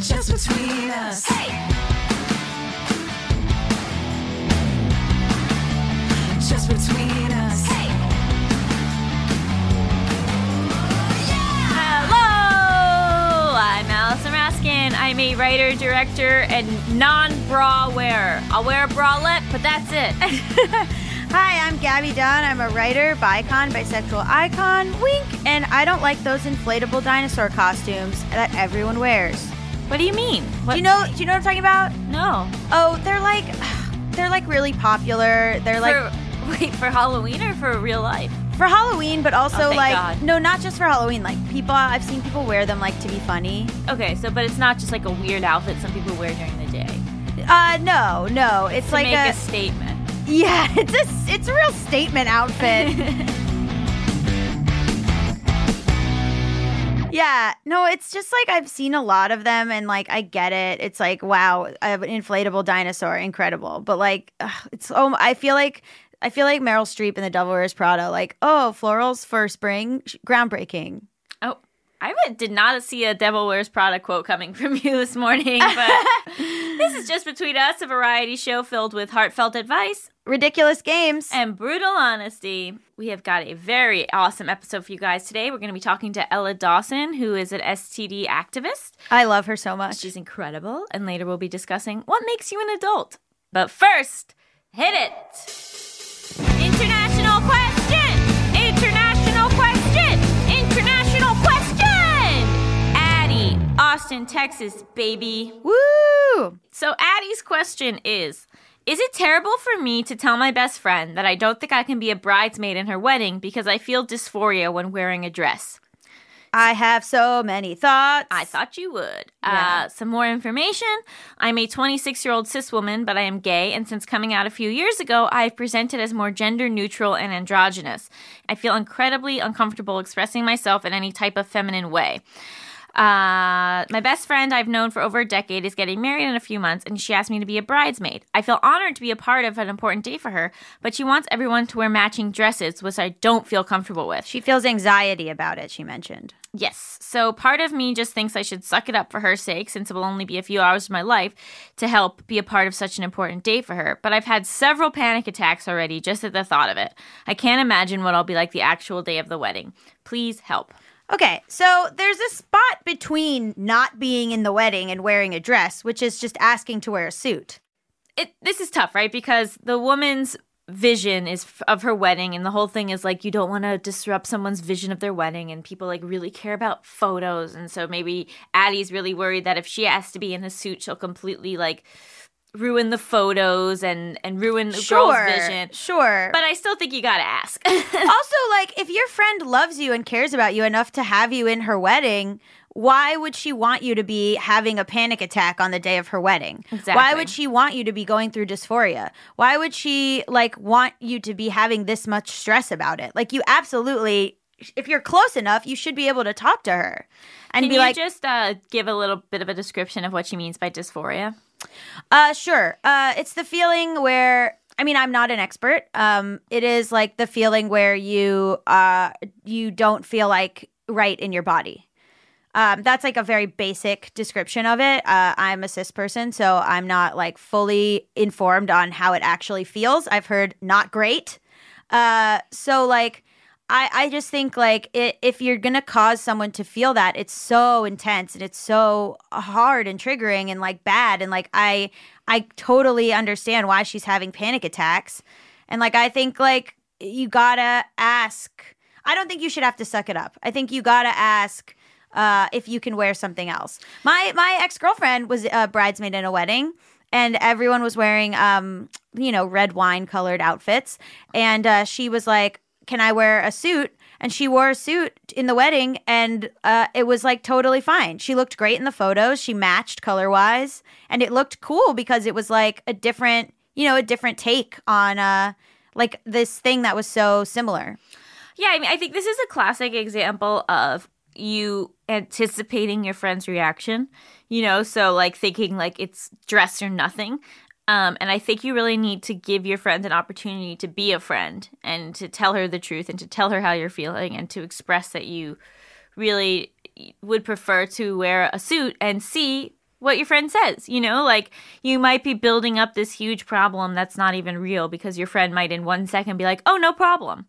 Just between us. Hey! Just between us. Hey! Hello! I'm Allison Raskin. I'm a writer, director, and non bra wearer. I'll wear a bralette, but that's it. Hi, I'm Gabby Dunn. I'm a writer, bicon, bisexual icon, wink, and I don't like those inflatable dinosaur costumes that everyone wears. What do you mean? What? Do you know? Do you know what I'm talking about? No. Oh, they're like, they're like really popular. They're like for, wait, for Halloween or for real life? for Halloween, but also Oh, like God. no, not just for Halloween. Like people, I've seen people wear them like to be funny. Okay, so but it's not just like a weird outfit some people wear during the day. Uh, no, no, it's To like make a, a statement. yeah, it's a it's a real statement outfit. Yeah, no, it's just like I've seen a lot of them and like I get it. It's like wow, I have an inflatable dinosaur, incredible. But like ugh, it's oh, I feel like I feel like Meryl Streep in The Devil Wears Prada. Like oh, florals for spring, groundbreaking. Oh, I did not see a Devil Wears Prada quote coming from you this morning, but this is just between us, a variety show filled with heartfelt advice Ridiculous games. and brutal honesty. We have got a very awesome episode for you guys today. We're going to be talking to Ella Dawson, who is an STD activist. I love her so much. She's incredible, and later we'll be discussing what makes you an adult. But first, hit it! International question! International question! International question! Addie, Austin, Texas, baby. Woo! So Addie's question is Is it terrible for me to tell my best friend that I don't think I can be a bridesmaid in her wedding because I feel dysphoria when wearing a dress? I have so many thoughts. I thought you would. Yeah. Uh, some more information. I'm a 26 year old cis woman, but I am gay, and since coming out a few years ago, I have presented as more gender neutral and androgynous. I feel incredibly uncomfortable expressing myself in any type of feminine way. Uh, my best friend I've known for over a decade is getting married in a few months, and she asked me to be a bridesmaid. I feel honored to be a part of an important day for her, but she wants everyone to wear matching dresses, which I don't feel comfortable with. She feels anxiety about it, she mentioned. Yes. So part of me just thinks I should suck it up for her sake, since it will only be a few hours of my life to help be a part of such an important day for her. But I've had several panic attacks already just at the thought of it. I can't imagine what I'll be like the actual day of the wedding. Please help. Okay, so there's a spot between not being in the wedding and wearing a dress, which is just asking to wear a suit. It this is tough, right? Because the woman's vision is f- of her wedding and the whole thing is like you don't want to disrupt someone's vision of their wedding and people like really care about photos and so maybe Addie's really worried that if she has to be in a suit she'll completely like ruin the photos and and ruin the Sure, girl's vision. sure. But I still think you got to ask. also, like, if your friend loves you and cares about you enough to have you in her wedding, why would she want you to be having a panic attack on the day of her wedding? Why would she want you to be going through dysphoria? Why would she like want you to be having this much stress about it? Like you absolutely if you're close enough, you should be able to talk to her and Can be you like, just uh, give a little bit of a description of what she means by dysphoria? Uh, sure. Uh, it's the feeling where I mean, I'm not an expert. Um, it is like the feeling where you uh you don't feel like right in your body. Um, that's like a very basic description of it. Uh, I'm a cis person, so I'm not like fully informed on how it actually feels. I've heard not great. Uh, so like, I I just think like it, if you're gonna cause someone to feel that, it's so intense and it's so hard and triggering and like bad and like I I totally understand why she's having panic attacks, and like I think like you gotta ask. I don't think you should have to suck it up. I think you gotta ask uh, if you can wear something else. My my ex girlfriend was a bridesmaid in a wedding, and everyone was wearing um you know red wine colored outfits, and uh, she was like, "Can I wear a suit?" And she wore a suit in the wedding, and uh, it was like totally fine. She looked great in the photos. She matched color wise, and it looked cool because it was like a different, you know, a different take on uh like this thing that was so similar. Yeah, I mean, I think this is a classic example of you anticipating your friend's reaction. You know, so like thinking like it's dress or nothing. Um, and I think you really need to give your friend an opportunity to be a friend and to tell her the truth and to tell her how you're feeling and to express that you really would prefer to wear a suit and see what your friend says. You know, like you might be building up this huge problem that's not even real because your friend might in one second be like, oh, no problem.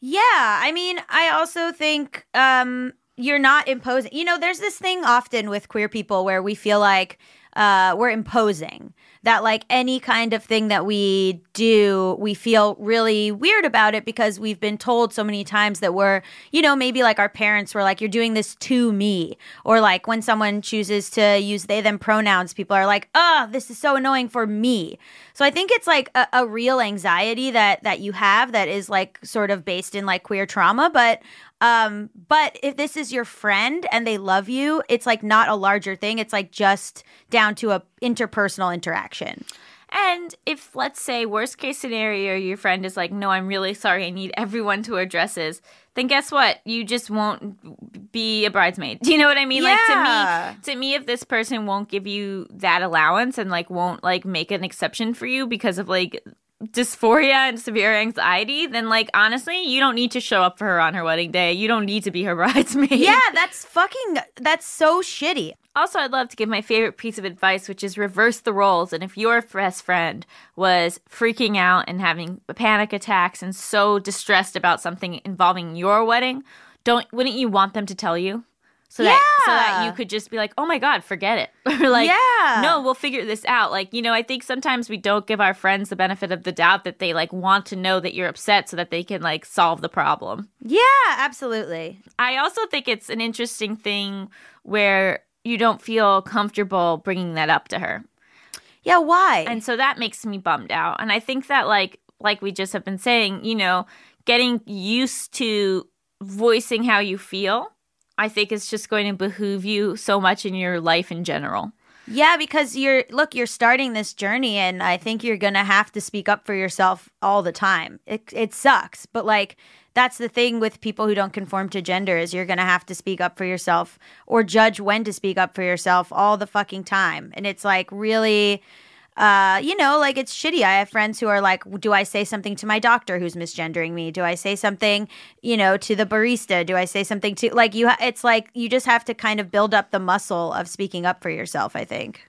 Yeah, I mean, I also think um, you're not imposing. You know, there's this thing often with queer people where we feel like uh, we're imposing. That like any kind of thing that we do, we feel really weird about it because we've been told so many times that we're, you know, maybe like our parents were like, "You're doing this to me," or like when someone chooses to use they them pronouns, people are like, "Oh, this is so annoying for me." So I think it's like a, a real anxiety that that you have that is like sort of based in like queer trauma, but um but if this is your friend and they love you, it's like not a larger thing. It's like just down to a interpersonal interaction. And if, let's say, worst case scenario, your friend is like, no, I'm really sorry, I need everyone to address this, then guess what? You just won't be a bridesmaid. Do you know what I mean? Yeah. Like to me, to me, if this person won't give you that allowance and like won't like make an exception for you because of like dysphoria and severe anxiety, then like honestly, you don't need to show up for her on her wedding day. You don't need to be her bridesmaid. Yeah, that's fucking that's so shitty. Also, I'd love to give my favorite piece of advice, which is reverse the roles. And if your best friend was freaking out and having panic attacks and so distressed about something involving your wedding, don't wouldn't you want them to tell you? So that so that you could just be like, "Oh my god, forget it." or like, Yeah. "No, we'll figure this out." Like, you know, I think sometimes we don't give our friends the benefit of the doubt that they like want to know that you're upset so that they can like solve the problem. Yeah, absolutely. I also think it's an interesting thing where you don't feel comfortable bringing that up to her. Yeah, why? And so that makes me bummed out. And I think that like like we just have been saying, you know, getting used to voicing how you feel, I think is just going to behoove you so much in your life in general. Yeah, because you're look, you're starting this journey, and I think you're gonna have to speak up for yourself all the time. It it sucks, but like that's the thing with people who don't conform to gender is you're gonna have to speak up for yourself or judge when to speak up for yourself all the fucking time, and it's like really. Uh, you know, like it's shitty. I have friends who are like, do I say something to my doctor who's misgendering me? Do I say something, you know, to the barista? Do I say something to like you? Ha- it's like you just have to kind of build up the muscle of speaking up for yourself. I think.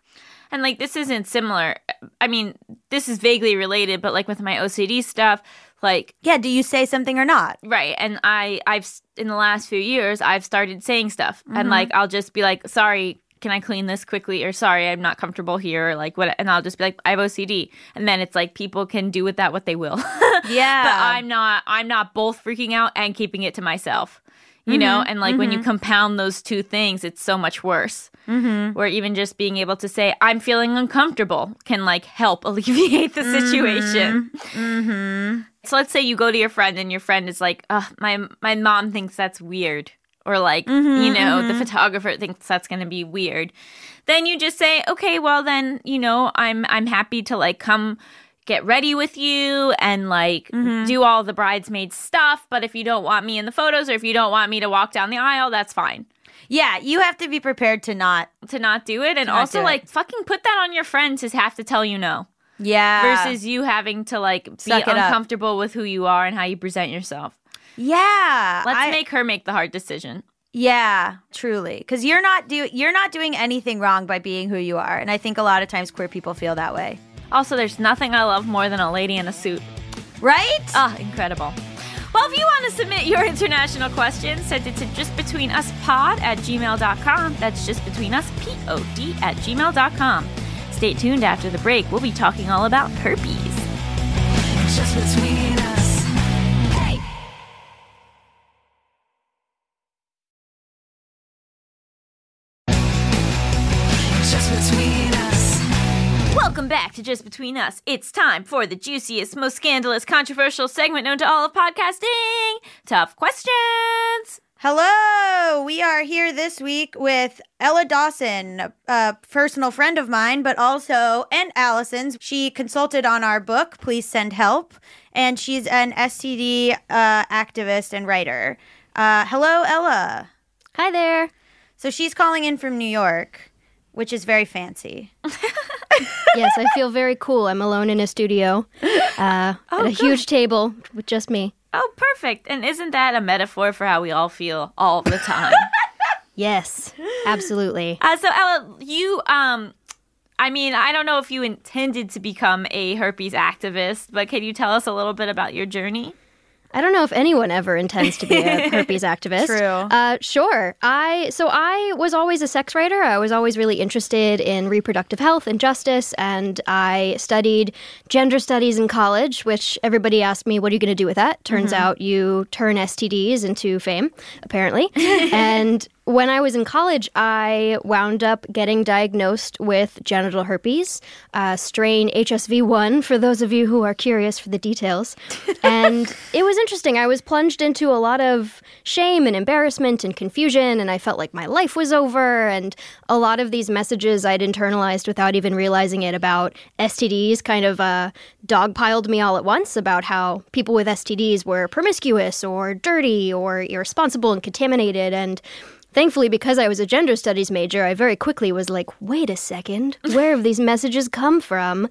And like this isn't similar. I mean, this is vaguely related, but like with my OCD stuff, like Yeah, do you say something or not? Right. And I I've in the last few years I've started saying stuff. And mm-hmm. like I'll just be like, "Sorry, can I clean this quickly?" or "Sorry, I'm not comfortable here." Or like what and I'll just be like, "I have OCD." And then it's like people can do with that what they will. Yeah. but I'm not I'm not both freaking out and keeping it to myself. You know, mm-hmm. and like when you mm-hmm. compound those two things, it's so much worse. Mm-hmm. Or even just being able to say, I'm feeling uncomfortable can like help alleviate the situation. Mm-hmm. So let's say you go to your friend and your friend is like, "Ugh, my my mom thinks that's weird," or like, you know, the photographer thinks that's going to be weird. Then you just say, "Okay, well then, you know, I'm I'm happy to like come get ready with you and like mm-hmm. do all the bridesmaid stuff, but if you don't want me in the photos or if you don't want me to walk down the aisle, that's fine." Yeah, you have to be prepared to not. To not do it and also do it. like fucking put that on your friends to have to tell you no Yeah. versus you having to like be Suck up. uncomfortable with who you are and how you present yourself. Yeah. Let's I- make her make the hard decision. Yeah, truly. Cuz you're not do you're not doing anything wrong by being who you are. And I think a lot of times queer people feel that way. Also, there's nothing I love more than a lady in a suit. Right? Ah, incredible. Well, if you want to submit your international questions, send it to justbetweenuspod at gmail.com. That's justbetweenuspod at gmail.com. Stay tuned after the break. We'll be talking all about herpes. Just between back to Just Between Us. It's time for the juiciest, most scandalous, controversial segment known to all of podcasting Tough Questions. Hello. We are here this week with Ella Dawson, a personal friend of mine, but also and Allison's. She consulted on our book, Please Send Help, and she's an STD uh, activist and writer. Uh, hello, Ella. Hi there. So she's calling in from New York, which is very fancy. Yes, I feel very cool. I'm alone in a studio uh, at a huge table with just me. Oh, perfect. And isn't that a metaphor for how we all feel all the time? Yes. Absolutely. Uh, so Ella, you um I mean, I don't know if you intended to become a herpes activist, but can you tell us a little bit about your journey? I don't know if anyone ever intends to be a herpes activist. True. Uh, sure. I so I was always a sex writer. I was always really interested in reproductive health and justice, and I studied gender studies in college. Which everybody asked me, "What are you going to do with that?" Turns out you turn STDs into fame, apparently. and when I was in college, I wound up getting diagnosed with genital herpes, uh, strain HSV1, for those of you who are curious for the details. and it was interesting. I was plunged into a lot of shame and embarrassment and confusion, and I felt like my life was over. And a lot of these messages I'd internalized without even realizing it about STDs kind of uh, dogpiled me all at once about how people with STDs were promiscuous or dirty or irresponsible and contaminated. And Thankfully, because I was a gender studies major, I very quickly was like, wait a second, where have these messages come from?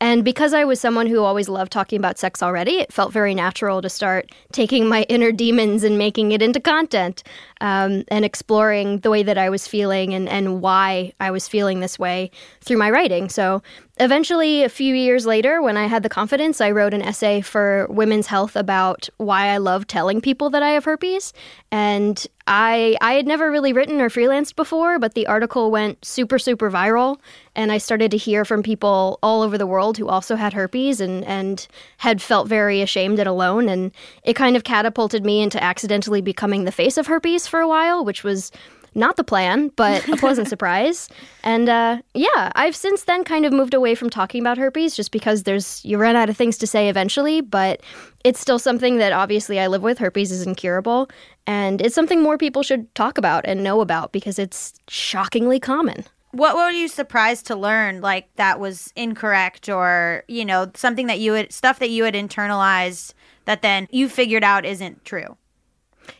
And because I was someone who always loved talking about sex already, it felt very natural to start taking my inner demons and making it into content um, and exploring the way that I was feeling and, and why I was feeling this way through my writing. So eventually, a few years later, when I had the confidence, I wrote an essay for Women's Health about why I love telling people that I have herpes. And I I had never really written or freelanced before, but the article went super super viral, and I started to hear from people all over the world who also had herpes and and had felt very ashamed and alone, and it kind of catapulted me into accidentally becoming the face of herpes for a while, which was not the plan, but a pleasant surprise. And uh, yeah, I've since then kind of moved away from talking about herpes just because there's you run out of things to say eventually, but it's still something that obviously I live with. Herpes is incurable, and it's something more people should talk about and know about because it's shockingly common. What were you surprised to learn like that was incorrect or, you know, something that you had stuff that you had internalized that then you figured out isn't true?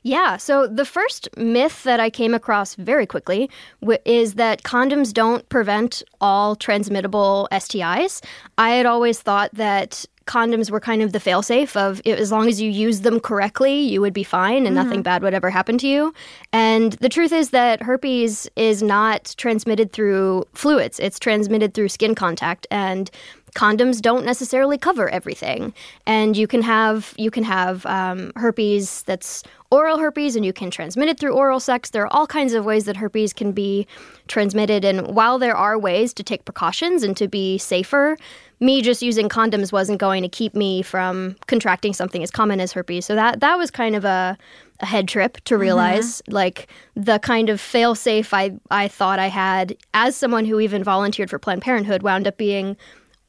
Yeah, so the first myth that I came across very quickly w- is that condoms don't prevent all transmittable STIs. I had always thought that condoms were kind of the failsafe of i- as long as you use them correctly, you would be fine and nothing bad would ever happen to you. And the truth is that herpes is not transmitted through fluids, it's transmitted through skin contact and condoms don't necessarily cover everything. And you can have you can have um, herpes that's oral herpes and you can transmit it through oral sex. There are all kinds of ways that herpes can be transmitted and while there are ways to take precautions and to be safer me just using condoms wasn't going to keep me from contracting something as common as herpes so that that was kind of a a head trip to mm-hmm. realize like the kind of fail safe I, I thought I had as someone who even volunteered for Planned Parenthood wound up being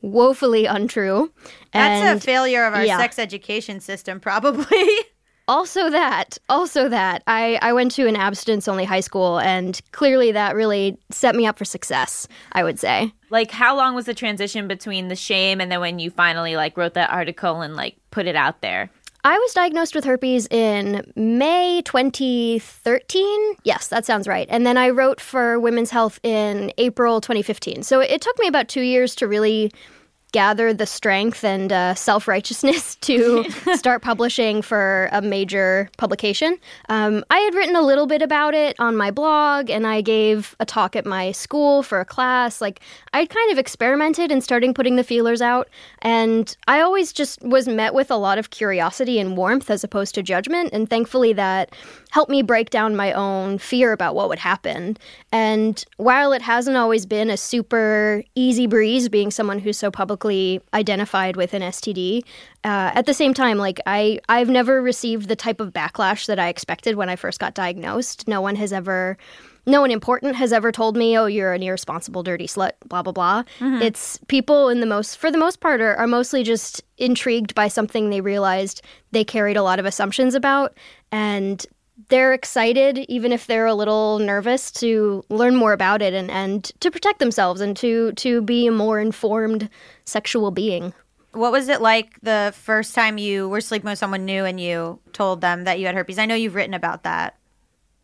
woefully untrue. That's a failure of our yeah. sex education system probably. also that, also that. I, I went to an abstinence only high school and clearly that really set me up for success, I would say. Like how long was the transition between the shame and then when you finally like wrote that article and like put it out there? I was diagnosed with herpes in May 2013. Yes, that sounds right. And then I wrote for Women's Health in April 2015. So it took me about two years to really gather the strength and uh, self righteousness to start publishing for a major publication. Um, I had written a little bit about it on my blog, and I gave a talk at my school for a class. Like, I'd kind of experimented in starting putting the feelers out, and I always just was met with a lot of curiosity and warmth as opposed to judgment. And thankfully, that helped me break down my own fear about what would happen. And while it hasn't always been a super easy breeze being someone who's so publicly identified with an STD, uh, at the same time, like I, I've never received the type of backlash that I expected when I first got diagnosed. No one has ever. No one important has ever told me, "Oh, you're an irresponsible, dirty slut." Blah blah blah. It's people in the most, for the most part, are, are mostly just intrigued by something they realized they carried a lot of assumptions about, and they're excited, even if they're a little nervous, to learn more about it and, and to protect themselves and to to be a more informed sexual being. what was it like the first time you were sleeping with someone new and you told them that you had herpes? I know you've written about that.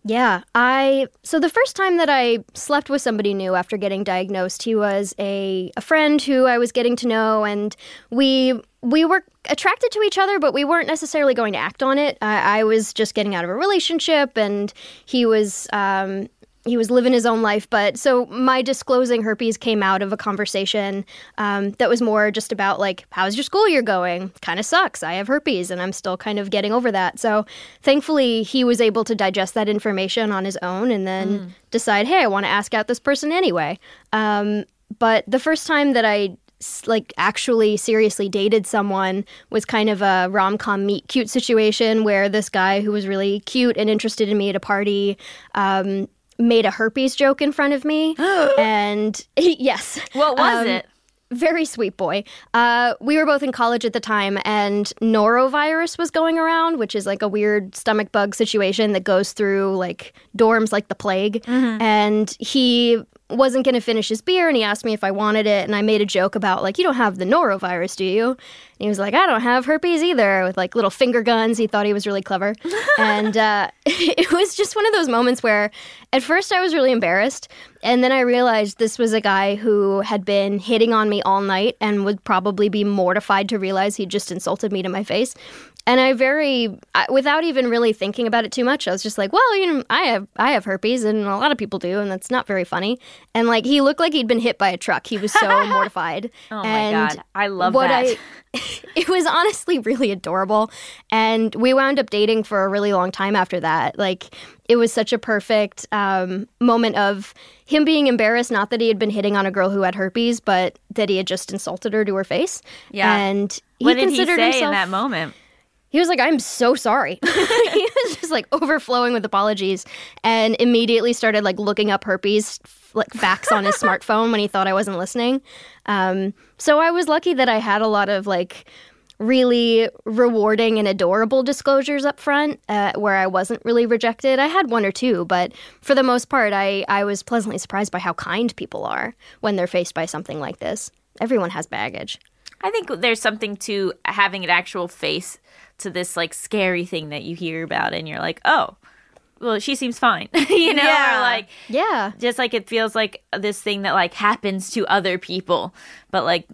Yeah, I so the first time that I slept with somebody new after getting diagnosed, he was a a friend who I was getting to know, and we we were attracted to each other, but we weren't necessarily going to act on it. I, I was just getting out of a relationship, and he was um, he was living his own life. But so my disclosing herpes came out of a conversation um, that was more just about like, how's your school year going? Kind of sucks. I have herpes and I'm still kind of getting over that. So thankfully, he was able to digest that information on his own and then decide, hey, I want to ask out this person anyway. Um, but the first time that I like actually seriously dated someone was kind of a rom-com meet cute situation where this guy who was really cute and interested in me at a party um, made a herpes joke in front of me and yes What was Um, it? very sweet boy. Uh, we were both in college at the time, and norovirus was going around, which is like a weird stomach bug situation that goes through like dorms like the plague. And he wasn't going to finish his beer, and he asked me if I wanted it, and I made a joke about like, "You don't have the norovirus, do you?" He was like, "I don't have herpes either," with like little finger guns. He thought he was really clever, and uh, it was just one of those moments where, at first, I was really embarrassed. And then I realized this was a guy who had been hitting on me all night and would probably be mortified to realize he'd just insulted me to my face. And I very, I, without even really thinking about it too much, I was just like, "Well, you know, I have, I have herpes, and a lot of people do, and that's not very funny." And like, he looked like he'd been hit by a truck. He was so mortified. Oh my and god, I love what that. I, it was honestly really adorable, and we wound up dating for a really long time after that. Like, it was such a perfect um, moment of him being embarrassed, not that he had been hitting on a girl who had herpes, but that he had just insulted her to her face. Yeah. and he what did he considered say himself, in that moment? He was like, I'm so sorry. he was just like overflowing with apologies and immediately started like looking up herpes like facts on his smartphone when he thought I wasn't listening. Um, so I was lucky that I had a lot of like really rewarding and adorable disclosures up front uh, where I wasn't really rejected. I had one or two, but for the most part, I, I was pleasantly surprised by how kind people are when they're faced by something like this. Everyone has baggage. I think there's something to having an actual face to this like scary thing that you hear about, and you're like, oh, well, she seems fine, you know, Yeah. or like Yeah. just like it feels like this thing that like happens to other people, but like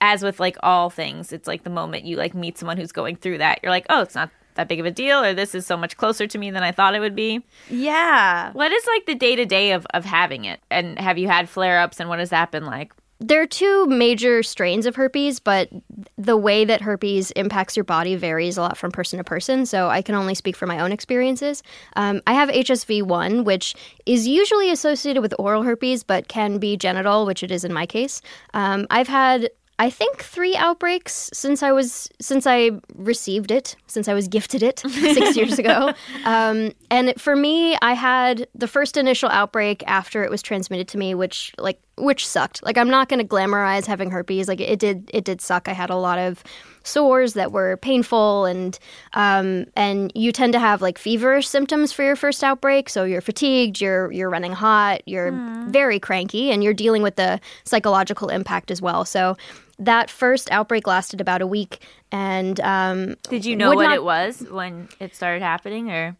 as with like all things, it's like the moment you like meet someone who's going through that, you're like, oh, it's not that big of a deal, or this is so much closer to me than I thought it would be. Yeah. What is like the day to day of of having it, and have you had flare ups, and what has that been like? There are two major strains of herpes, but the way that herpes impacts your body varies a lot from person to person. So I can only speak from my own experiences. Um, I have HSV1, which is usually associated with oral herpes, but can be genital, which it is in my case. Um, I've had. I think three outbreaks since I was since I received it, since I was gifted it six years ago. Um, and for me, I had the first initial outbreak after it was transmitted to me, which like which sucked. Like I'm not going to glamorize having herpes. Like it did it did suck. I had a lot of sores that were painful and um, and you tend to have like feverish symptoms for your first outbreak. So you're fatigued, you're you're running hot, you're very cranky, and you're dealing with the psychological impact as well. So that first outbreak lasted about a week, and um, Did you know what not- it was when it started happening, or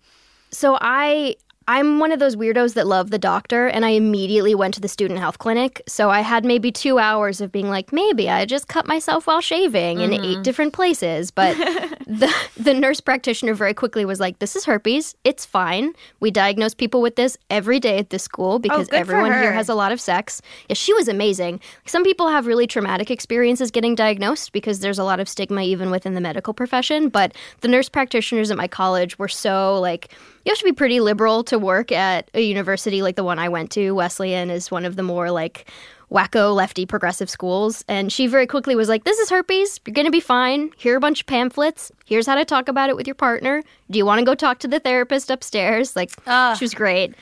so I I'm one of those weirdos that love the doctor and I immediately went to the student health clinic. So I had maybe 2 hours of being like maybe I just cut myself while shaving in eight mm-hmm. different places, but the the nurse practitioner very quickly was like this is herpes. It's fine. We diagnose people with this every day at this school oh, because good for everyone here has a lot of sex. Yeah, she was amazing. Some people have really traumatic experiences getting diagnosed because there's a lot of stigma even within the medical profession. But the nurse practitioners at my college were so like, you have to be pretty liberal to work at a university like the one I went to. Wesleyan is one of the more like wacko lefty progressive schools. And she very quickly was like, This is herpes. You're going to be fine. Here are a bunch of pamphlets. Here's how to talk about it with your partner. Do you want to go talk to the therapist upstairs? Like, she was great.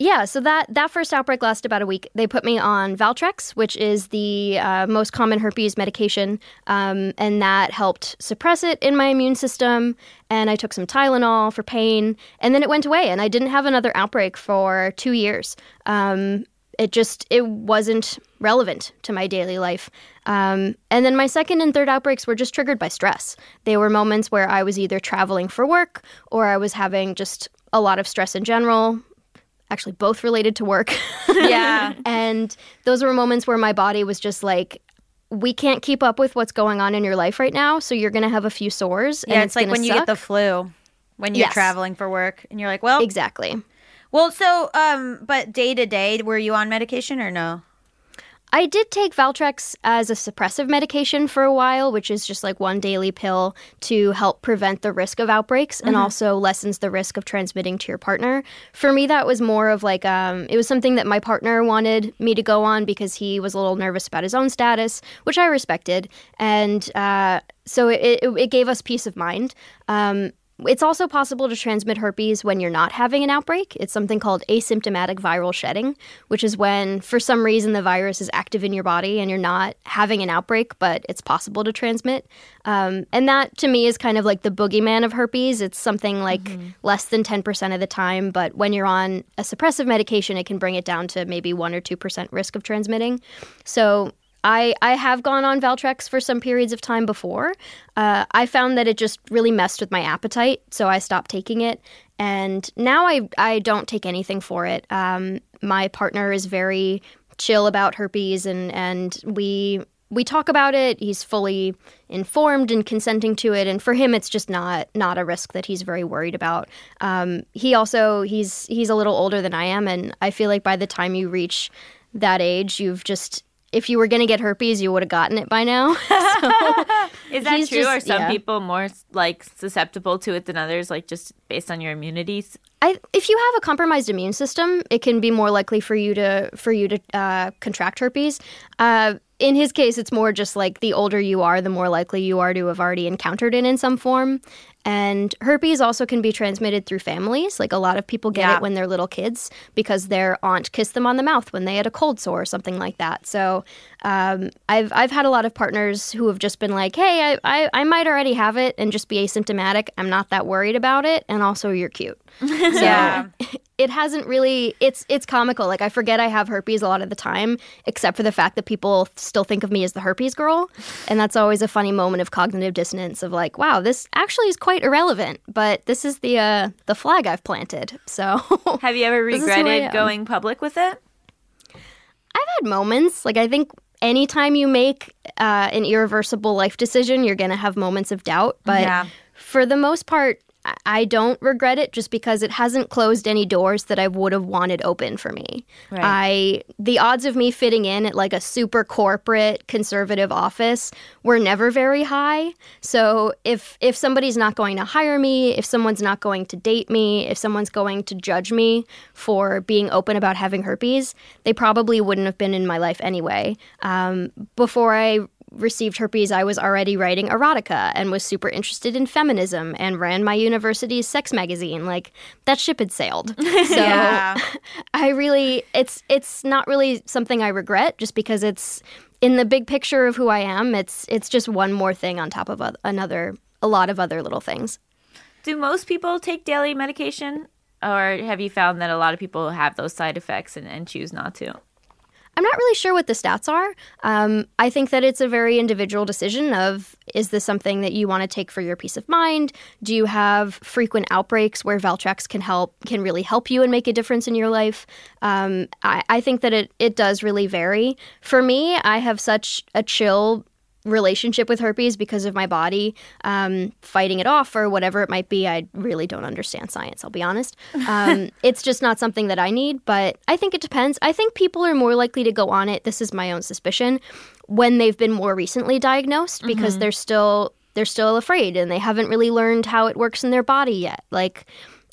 Yeah, so that that first outbreak lasted about a week. They put me on Valtrex, which is the uh, most common herpes medication, um, and that helped suppress it in my immune system. And I took some Tylenol for pain, and then it went away, and I didn't have another outbreak for two years. Um, it just it wasn't relevant to my daily life. Um, and then my second and third outbreaks were just triggered by stress. They were moments where I was either traveling for work or I was having just a lot of stress in general, actually both related to work. Yeah. and those were moments where my body was just like, we can't keep up with what's going on in your life right now, so you're gonna have a few sores. Yeah, and it's like when you get the flu when you're Yes. traveling for work and you're like, well, exactly. Well, so um, but day to day, were you on medication or no? I did take Valtrex as a suppressive medication for a while, which is just like one daily pill to help prevent the risk of outbreaks and also lessens the risk of transmitting to your partner. For me, that was more of like, um, it was something that my partner wanted me to go on because he was a little nervous about his own status, which I respected. And uh, so it, it, it gave us peace of mind. Um, it's also possible to transmit herpes when you're not having an outbreak. It's something called asymptomatic viral shedding, which is when, for some reason, the virus is active in your body and you're not having an outbreak, but it's possible to transmit. Um, and that, to me, is kind of like the boogeyman of herpes. It's something like less than 10% of the time, but when you're on a suppressive medication, it can bring it down to maybe 1% or 2% risk of transmitting. So I, I have gone on Valtrex for some periods of time before. Uh, I found that it just really messed with my appetite, so I stopped taking it. And now I, I don't take anything for it. Um, my partner is very chill about herpes, and, and we we talk about it. He's fully informed and consenting to it, and for him, it's just not not a risk that he's very worried about. Um, he also he's he's a little older than I am, and I feel like by the time you reach that age, you've just if you were going to get herpes, you would have gotten it by now. Is that true? just- Are some yeah. people more like susceptible to it than others, like just based on your immunities? I, if you have a compromised immune system, it can be more likely for you to for you to uh, contract herpes. Uh, in his case, it's more just like the older you are, the more likely you are to have already encountered it in some form. And herpes also can be transmitted through families. Like a lot of people get Yeah. it when they're little kids because their aunt kissed them on the mouth when they had a cold sore or something like that. So um, I've I've had a lot of partners who have just been like, "Hey, I, I I might already have it and just be asymptomatic. I'm not that worried about it, and also you're cute." So Yeah. it hasn't really it's it's comical. Like I forget I have herpes a lot of the time, except for the fact that people still think of me as the herpes girl. And that's always a funny moment of cognitive dissonance of like, wow, this actually is quite irrelevant, but this is the uh the flag I've planted. So Have you ever This is who I regretted going public with it? I've had moments. Like I think anytime you make uh, an irreversible life decision, you're gonna have moments of doubt. But Yeah. for the most part, I- don't regret it just because it hasn't closed any doors that I would have wanted open for me. Right. I the odds of me fitting in at like a super corporate conservative office were never very high. So if if somebody's not going to hire me, if someone's not going to date me, if someone's going to judge me for being open about having herpes, they probably wouldn't have been in my life anyway. Um, before I received herpes, I was already writing erotica and was super interested in feminism and ran my university's sex magazine. Like that ship had sailed. So Yeah. I really it's it's not really something I regret just because it's in the big picture of who I am. It's it's just one more thing on top of oth- another a lot of other little things. Do most people take daily medication? Or have you found that a lot of people have those side effects and, and choose not to? I'm not really sure what the stats are. Um, I think that it's a very individual decision of is this something that you want to take for your peace of mind? Do you have frequent outbreaks where Valtrex can help can really help you and make a difference in your life? Um, I, I think that it it does really vary. For me, I have such a chill relationship with herpes because of my body um, fighting it off or whatever it might be. I really don't understand science, I'll be honest. Um, it's just not something that I need, but I think it depends. I think people are more likely to go on it. This is my own suspicion when they've been more recently diagnosed because they're still they're still afraid and they haven't really learned how it works in their body yet. Like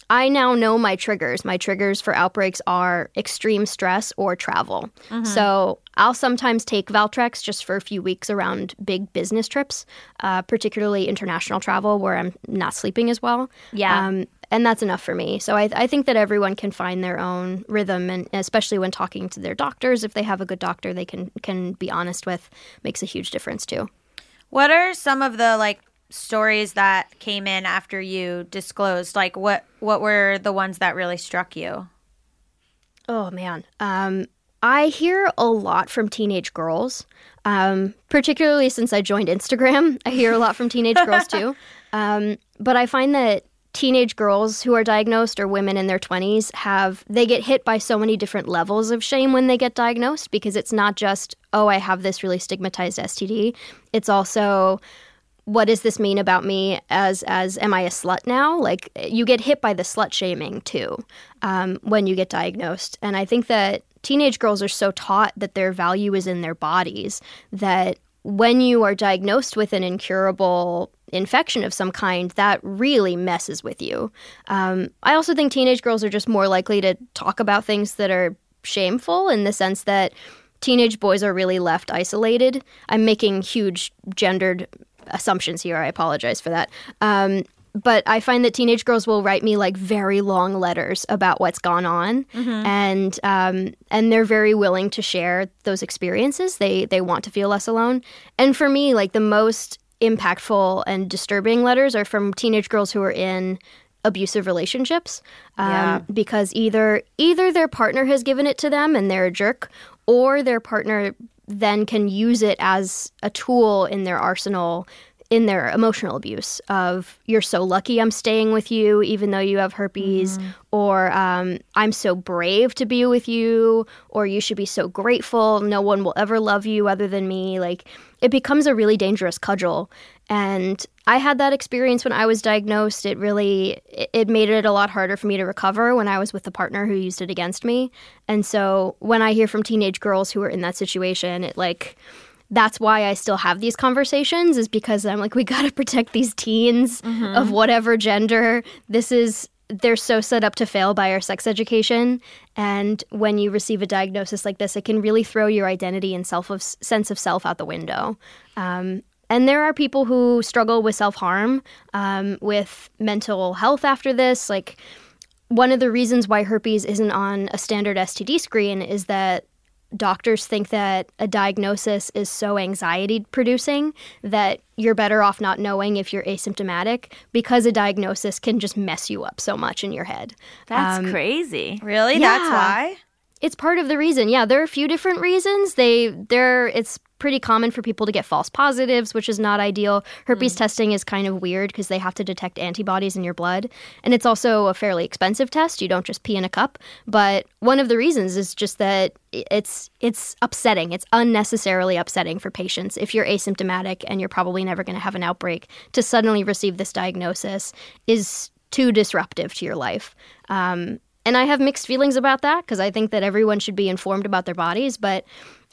I now know my triggers. My triggers for outbreaks are extreme stress or travel. So I'll sometimes take Valtrex just for a few weeks around big business trips, uh, particularly international travel where I'm not sleeping as well. Yeah. Um, and that's enough for me. So I, I think that everyone can find their own rhythm, and especially when talking to their doctors, if they have a good doctor, they can can be honest with, makes a huge difference too. What are some of the like stories that came in after you disclosed? Like what what were the ones that really struck you? Oh man, um, I hear a lot from teenage girls, um, particularly since I joined Instagram. I hear a lot from teenage girls too, um, but I find that teenage girls who are diagnosed or women in their 20s have they get hit by so many different levels of shame when they get diagnosed because it's not just oh i have this really stigmatized std it's also what does this mean about me as as am I a slut now? Like you get hit by the slut shaming too um, when you get diagnosed, and I think that teenage girls are so taught that their value is in their bodies that when you are diagnosed with an incurable infection of some kind, that really messes with you. Um, I also think teenage girls are just more likely to talk about things that are shameful in the sense that teenage boys are really left isolated. I'm making huge gendered assumptions here. I apologize for that. Um, but I find that teenage girls will write me like very long letters about what's gone on, and um, and they're very willing to share those experiences. They they want to feel less alone. And for me, like the most impactful and disturbing letters are from teenage girls who are in abusive relationships um, Yeah. because either either their partner has given it to them and they're a jerk or their partner then can use it as a tool in their arsenal in their emotional abuse of you're so lucky I'm staying with you even though you have herpes or um, I'm so brave to be with you or you should be so grateful. No one will ever love you other than me. Like it becomes a really dangerous cudgel and I had that experience when I was diagnosed. It really it- made it a lot harder for me to recover when I was with a partner who used it against me. And so when I hear from teenage girls who are in that situation, it like that's why I still have these conversations is because I'm like we got to protect these teens of whatever gender. This is they're so set up to fail by our sex education and when you receive a diagnosis like this it can really throw your identity and self of sense of self out the window um, and there are people who struggle with self harm, um, with mental health after this. Like, one of the reasons why herpes isn't on a standard STD screen is that doctors think that a diagnosis is so anxiety producing that you're better off not knowing if you're asymptomatic because a diagnosis can just mess you up so much in your head. That's Um, crazy. Really? That's why? It's part of the reason. Yeah, there are a few different reasons. They there it's pretty common for people to get false positives, which is not ideal. Herpes testing is kind of weird because they have to detect antibodies in your blood, and it's also a fairly expensive test. You don't just pee in a cup. But one of the reasons is just that it's it's upsetting. It's unnecessarily upsetting for patients if you're asymptomatic and you're probably never going to have an outbreak to suddenly receive this diagnosis is too disruptive to your life. Um, and I have mixed feelings about that because I think that everyone should be informed about their bodies. But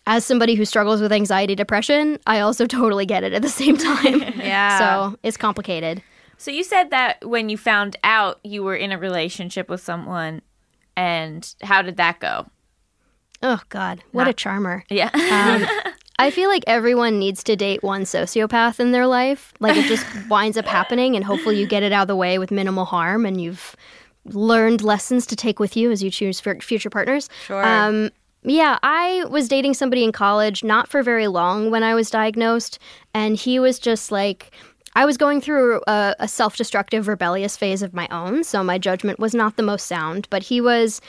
as somebody who struggles with anxiety, depression, I also totally get it at the same time. Yeah. So it's complicated. So you said that when you found out you were in a relationship with someone, and how did that go? Oh, God. What a charmer. Yeah. Um, I feel like everyone needs to date one sociopath in their life. Like it just winds up happening, and hopefully you get it out of the way with minimal harm and you've learned lessons to take with you as you choose for future partners. Sure. Um, yeah, I was dating somebody in college, not for very long when I was diagnosed, and he was just like, I was going through a, a self destructive, rebellious phase of my own, so my judgment was not the most sound, but he was,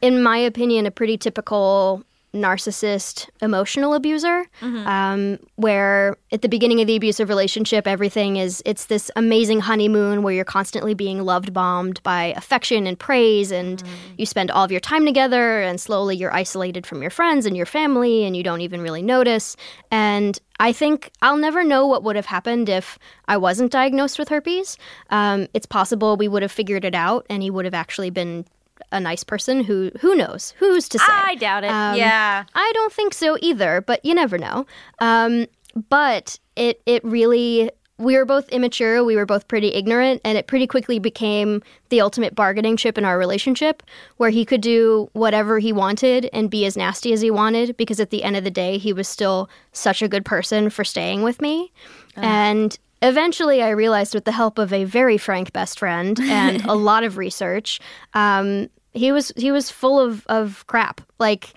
in my opinion, a pretty typical narcissist emotional abuser um, where at the beginning of the abusive relationship everything is it's this amazing honeymoon where you're constantly being loved bombed by affection and praise and you spend all of your time together and slowly you're isolated from your friends and your family and you don't even really notice. And I think I'll never know what would have happened if I wasn't diagnosed with herpes. Um, it's possible we would have figured it out and he would have actually been a nice person who who knows who's to say I doubt it. Um, yeah. I don't think so either, but you never know. Um, but it it really we were both immature, we were both pretty ignorant, and it pretty quickly became the ultimate bargaining chip in our relationship, where he could do whatever he wanted and be as nasty as he wanted, because at the end of the day, he was still such a good person for staying with me. And eventually, I realized with the help of a very frank best friend and a lot of research, um, he was he was full of of crap. Like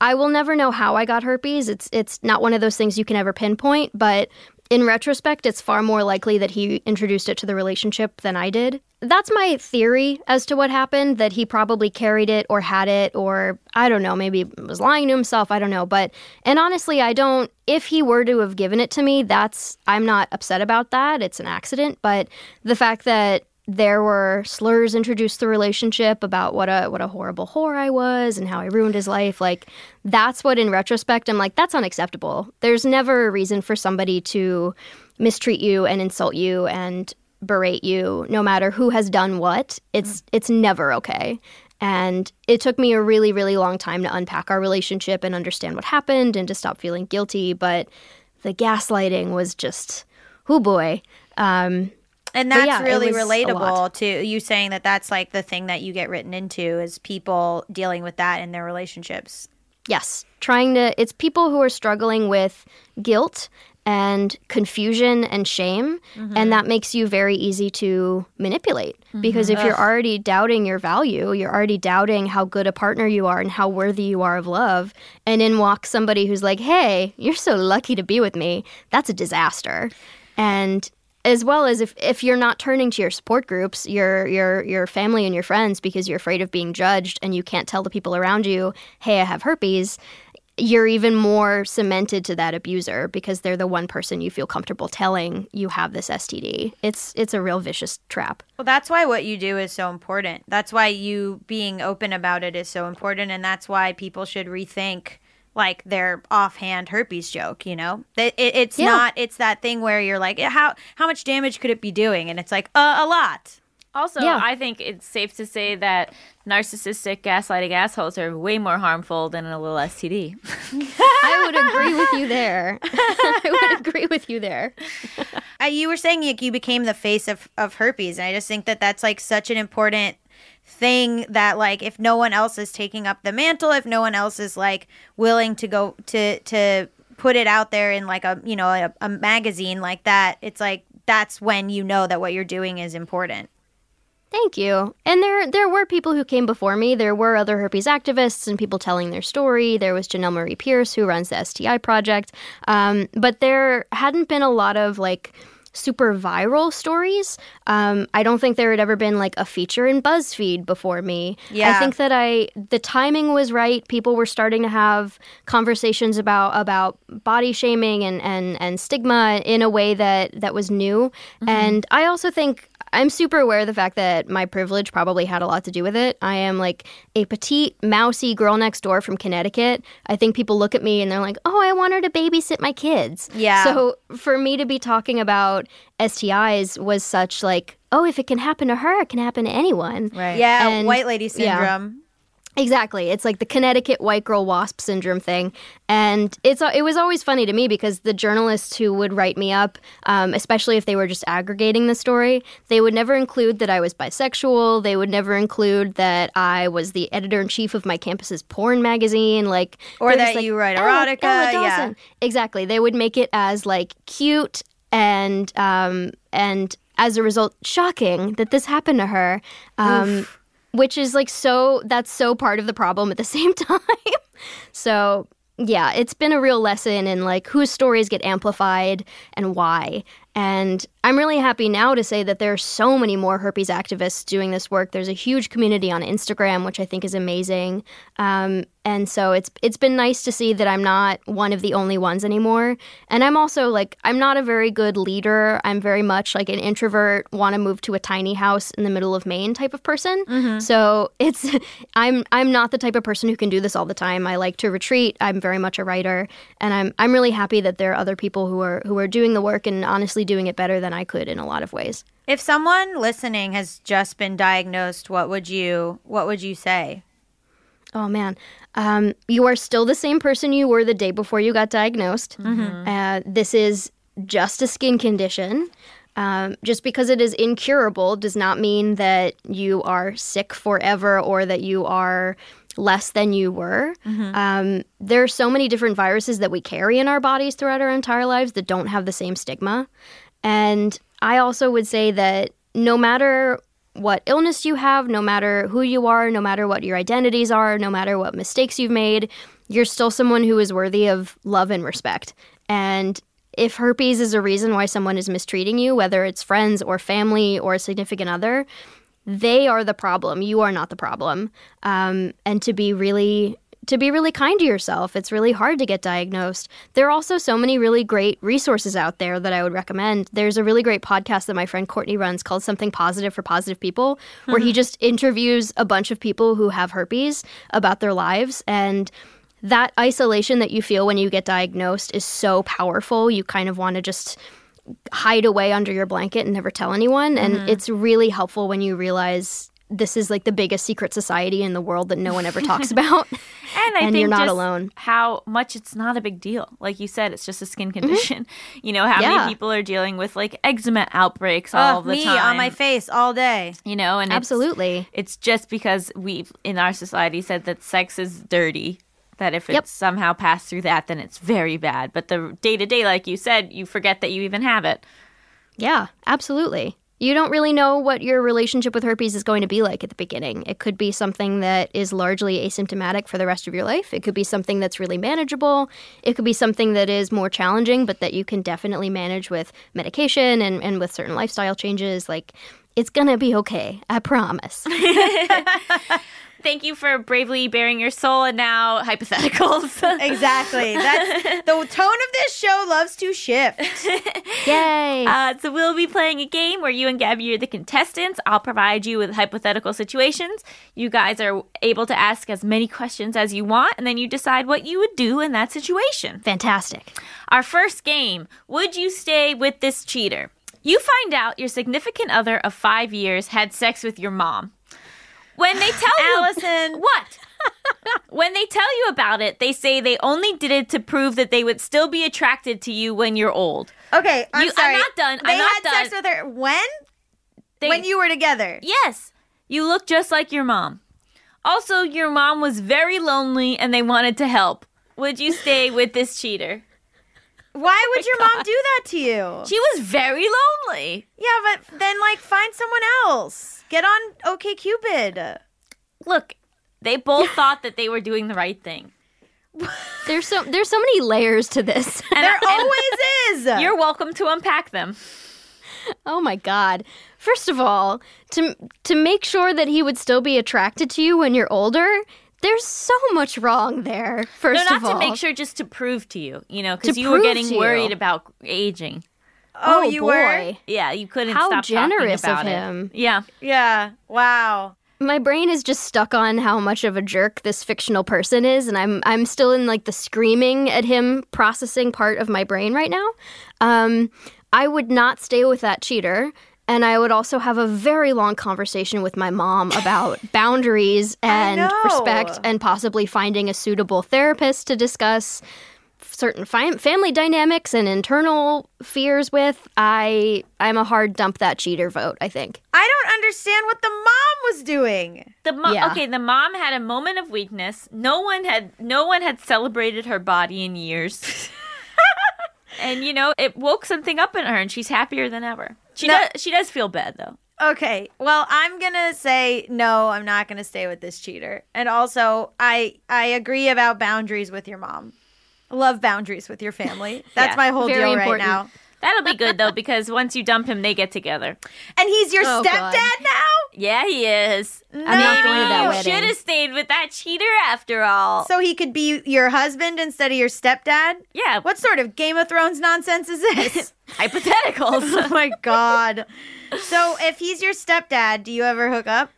I will never know how I got herpes. It's it's not one of those things you can ever pinpoint, but in retrospect, it's far more likely that he introduced it to the relationship than I did. That's my theory as to what happened, that he probably carried it or had it or I don't know, maybe was lying to himself, I don't know, but and honestly, I don't if he were to have given it to me, that's I'm not upset about that. It's an accident, but the fact that there were slurs introduced to the relationship about what a what a horrible whore I was and how I ruined his life. Like that's what in retrospect I'm like that's unacceptable. There's never a reason for somebody to mistreat you and insult you and berate you no matter who has done what. It's it's never okay. And it took me a really really long time to unpack our relationship and understand what happened and to stop feeling guilty, but the gaslighting was just oh boy. Um And that's yeah, really relatable to you saying that that's like the thing that you get written into is people dealing with that in their relationships. Yes, trying to, it's people who are struggling with guilt and confusion and shame. And mm-hmm. that makes you very easy to manipulate mm-hmm. because if you're already doubting your value, you're already doubting how good a partner you are and how worthy you are of love. And in walks somebody who's like, hey, you're so lucky to be with me. That's a disaster. And as well as if, if you're not turning to your support groups, your your your family and your friends because you're afraid of being judged and you can't tell the people around you, "Hey, I have herpes." You're even more cemented to that abuser because they're the one person you feel comfortable telling you have this STD. It's it's a real vicious trap. Well, that's why what you do is so important. That's why you being open about it is so important and that's why people should rethink like their offhand herpes joke, you know? It, it, it's Yeah. not it's that thing where you're like how how much damage could it be doing and it's like uh, a lot. Also, Yeah. I think it's safe to say that narcissistic gaslighting assholes are way more harmful than a little STD. I would agree with you there. I would agree with you there. Uh, you were saying like, you became the face of, of herpes, and I just think that that's like such an important thing that like if no one else is taking up the mantle, if no one else is like willing to go to to put it out there in like a you know a, a magazine like that, it's like that's when you know that what you're doing is important. Thank you. And there there were people who came before me. There were other herpes activists and people telling their story. There was Jenelle Marie Pierce who runs the STI project. Um, but there hadn't been a lot of like super viral stories. Um, I don't think there had ever been like a feature in BuzzFeed before me. Yeah. I think that I the timing was right. People were starting to have conversations about about body shaming and and and stigma in a way that that was new. And I also think I'm super aware of the fact that my privilege probably had a lot to do with it. I am like a petite, mousy girl next door from Connecticut. I think people look at me and they're like, "Oh, I want her to babysit my kids." Yeah. So for me to be talking about STIs was such like, "Oh, if it can happen to her, it can happen to anyone." Right. Yeah, And- white lady yeah. syndrome. Exactly. It's like the Connecticut white girl wasp syndrome thing. And it's it was always funny to me because the journalists who would write me up, um, especially if they were just aggregating the story, they would never include that I was bisexual. They would never include that I was the editor in chief of my campus's porn magazine, like Or that like, you write "Ella- erotica, Ella yeah. Exactly. They would make it as like cute and um, and as a result, shocking that this happened to her. Um, which is like so that's so part of the problem at the same time. so yeah, it's been a real lesson in like whose stories get amplified and why. And I'm really happy now to say that there are so many more herpes activists doing this work. There's a huge community on Instagram, which I think is amazing. Um, and so it's it's been nice to see that I'm not one of the only ones anymore. And I'm also like I'm not a very good leader. I'm very much like an introvert, want to move to a tiny house in the middle of Maine type of person. So it's I'm I'm not the type of person who can do this all the time. I like to retreat. I'm very much a writer, and I'm I'm really happy that there are other people who are who are doing the work and honestly doing it better than I could in a lot of ways. If someone listening has just been diagnosed, what would you what would you say? Oh man, um, you are still the same person you were the day before you got diagnosed. Uh, this is just a skin condition. Um, just because it is incurable does not mean that you are sick forever or that you are less than you were. Um, there are so many different viruses that we carry in our bodies throughout our entire lives that don't have the same stigma. And I also would say that no matter what illness you have, no matter who you are, no matter what your identities are, no matter what mistakes you've made, you're still someone who is worthy of love and respect. And if herpes is a reason why someone is mistreating you, whether it's friends or family or a significant other, they are the problem. You are not the problem. Um, and to be really to be really kind to yourself. It's really hard to get diagnosed. There are also so many really great resources out there that I would recommend. There's a really great podcast that my friend Courtney runs called Something Positive for Positive People, where he mm-hmm. just interviews a bunch of people who have herpes about their lives and that isolation that you feel when you get diagnosed is so powerful. You kind of want to just hide away under your blanket and never tell anyone. And mm-hmm. it's really helpful when you realize this is like the biggest secret society in the world that no one ever talks about. And I And think you're not just alone. How much it's not a big deal. Like you said, it's just a skin mm-hmm. condition. You know, how Yeah. many people are dealing with like eczema outbreaks all Ugh, the me time on my face all day. You know, and it's- Absolutely. It's, just because we've in our society said that sex is dirty. That if Yep. it's somehow passed through that, then it's very bad. But the day to day, like you said, you forget that you even have it. Yeah, absolutely. You don't really know what your relationship with herpes is going to be like at the beginning. It could be something that is largely asymptomatic for the rest of your life. It could be something that's really manageable. It could be something that is more challenging, but that you can definitely manage with medication and, and with certain lifestyle changes. Like, it's going to be okay. I promise. Thank you for bravely bearing your soul and now hypotheticals. Exactly. That's the tone of this show loves to shift. Yay. Uh, so we'll be playing a game where you and Gabby are the contestants. I'll provide you with hypothetical situations. You guys are able to ask as many questions as you want, and then you decide what you would do in that situation. Fantastic. Our first game Would you stay with this cheater? You find out your significant other of five years had sex with your mom. When they tell you. Allison. What? when they tell you about it, they say they only did it to prove that they would still be attracted to you when you're old. Okay, I'm You- I'm not done. I'm They not had done. sex with her when? They, when you were together. Yes, you look just like your mom. Also, your mom was very lonely and they wanted to help. Would you stay with this cheater? Why would your mom do that to you? She was very lonely. Yeah, but then like find someone else. Get on OkCupid. Look, they both thought that they were doing the right thing. There's so there's so many layers to this. And, There and always is. you're welcome to unpack them. Oh my god. First of all, to to make sure that he would still be attracted to you when you're older, there's so much wrong there. First no, of not all. to make sure, just to prove to you, you know, because you were getting to you. worried about aging. oh, oh you boy. were? Yeah, you couldn't How stop generous of talking about him. It. Yeah. Yeah. Wow. My brain is just stuck on how much of a jerk this fictional person is, and I'm I'm still in like the screaming at him processing part of my brain right now. Um, I would not stay with that cheater, and I would also have a very long conversation with my mom about boundaries and respect, and possibly finding a suitable therapist to discuss certain fi- family dynamics and internal fears with. I I'm a hard dump that cheater vote. I think. I don't understand what the mom was doing. The mom Yeah. okay, the mom had a moment of weakness. No one had no one had celebrated her body in years. and you know, it woke something up in her and she's happier than ever. She No. does she does feel bad though. Okay. Well, I'm going to say no, I'm not going to stay with this cheater. And also, I I agree about boundaries with your mom. Love boundaries with your family. That's Yeah, my whole deal important. right now. That'll be good though because once you dump him they get together. And he's your Oh, God. stepdad now? Yeah, he is. I'm not going to that you wedding. should have stayed with that cheater after all. So he could be your husband instead of your stepdad? yeah, What sort of Game of Thrones nonsense is this? hypotheticals? oh my god. So if he's your stepdad, do you ever hook up?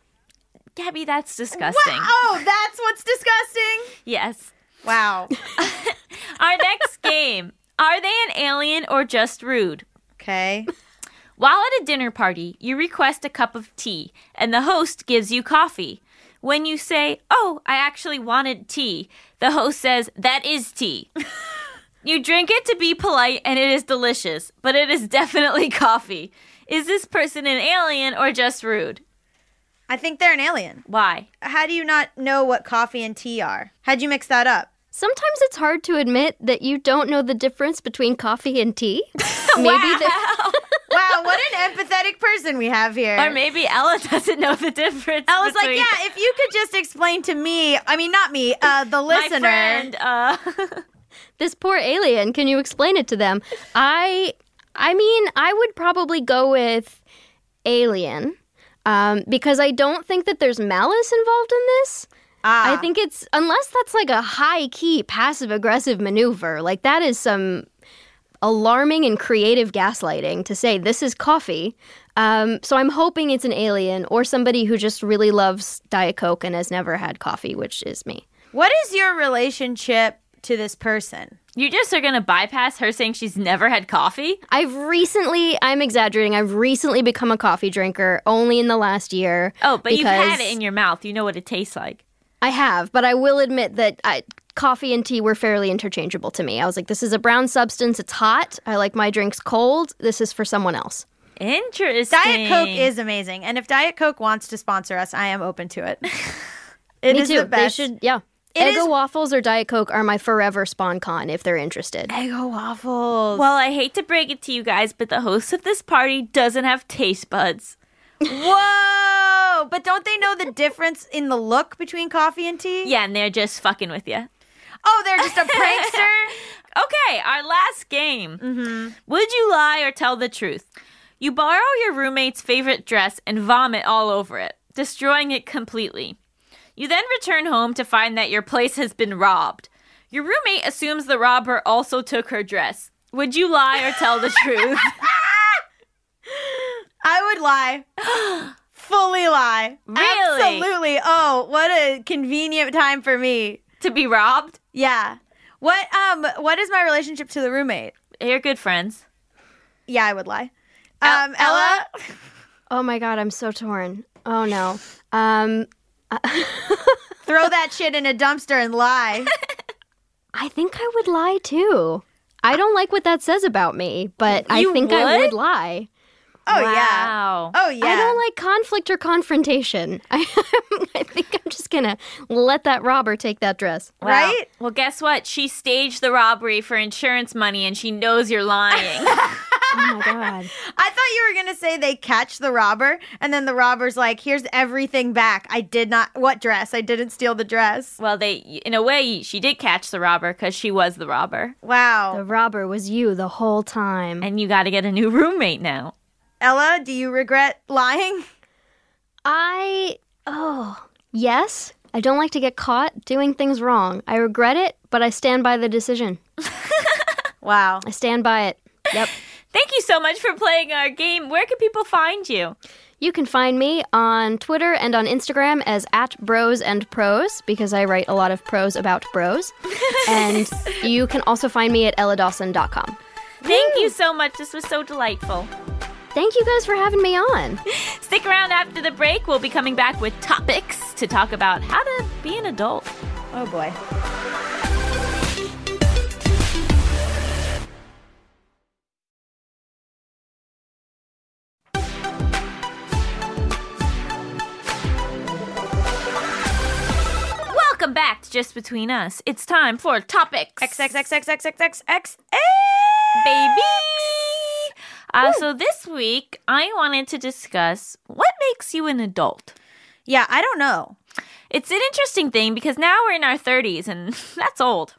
Gabby, that's disgusting. Wow, oh, that's what's disgusting. Yes. Wow. Our next game. Are they an alien or just rude? Okay. While at a dinner party, you request a cup of tea, and the host gives you coffee. When you say, Oh, I actually wanted tea, the host says, That is tea. you drink it to be polite, and it is delicious, but it is definitely coffee. Is this person an alien or just rude? I think they're an alien. Why? How do you not know what coffee and tea are? How'd you mix that up? Sometimes it's hard to admit that you don't know the difference between coffee and tea. Maybe the- Wow, what an empathetic person we have here. Or maybe Ella doesn't know the difference. Ella's like, yeah, if you could just explain to me, I mean, not me, uh, the my listener. friend. Uh, this poor alien. Can you explain it to them? I, I mean, I would probably go with alien um, because I don't think that there's malice involved in this. Ah. I think it's unless that's like a high key passive aggressive maneuver. Like that is some alarming and creative gaslighting to say this is coffee. Um, so I'm hoping it's an alien or somebody who just really loves Diet Coke and has never had coffee, which is me. What is your relationship to this person? You just are going to bypass her saying she's never had coffee? I've recently, I'm exaggerating, I've recently become a coffee drinker only in the last year. Oh, but you've had it in your mouth. You know what it tastes like. I have, but I will admit that I, coffee and tea were fairly interchangeable to me. I was like, this is a brown substance. It's hot. I like my drinks cold. This is for someone else. Interesting. Diet Coke is amazing, and if Diet Coke wants to sponsor us, I am open to it. It me is too. the best. They should, yeah. It Eggo is- waffles or Diet Coke are my forever spawn con if they're interested. Eggo waffles. Well, I hate to break it to you guys, but the host of this party doesn't have taste buds. whoa! But don't they know the difference in the look between coffee and tea? Yeah, and they're just fucking with you. Oh, they're just a prankster. Okay, our last game. Mm-hmm. Would you lie or tell the truth? You borrow your roommate's favorite dress and vomit all over it, destroying it completely. You then return home to find that your place has been robbed. Your roommate assumes the robber also took her dress. Would you lie or tell the truth? I would lie. Fully lie. Really? Absolutely. Oh, what a convenient time for me. to be robbed? Yeah. What um what is my relationship to the roommate? You're good friends. Yeah, I would lie. El- Um Ella, Oh my god, I'm so torn. Oh no. Um, throw that shit in a dumpster and lie. I think I would lie too. I don't like what that says about me, but I You think I would? would lie. Oh yeah. Oh yeah. I don't like conflict or confrontation. I, I think I'm just gonna let that robber take that dress. Wow. Right? Well, guess what? She staged the robbery for insurance money and she knows you're lying. Oh my god. I thought you were gonna say they catch the robber, and then the robber's like, "Here's everything back. I did not. What dress? I didn't steal the dress." well, they, in a way, she did catch the robber because she was the robber. Wow. The robber was you the whole time. And you got to get a new roommate now. Ella, do you regret lying? I oh yes. I don't like to get caught doing things wrong. I regret it, but I stand by the decision. Wow. I stand by it. Yep. Thank you so much for playing our game. Where can people find you? You can find me on Twitter and on Instagram as at bros and prose because I write a lot of prose about bros. and you can also find me at elladawson.com. Thank you so much. This was so delightful. Thank you guys for having me on. Stick around after the break. We'll be coming back with topics to talk about how to be an adult. Oh boy. Welcome back to Just Between Us. It's time for topics. XXXXXXXX. baby. Uh, so this week, I wanted to discuss what makes you an adult. Yeah, I don't know. It's an interesting thing because now we're in our 30s, and that's old.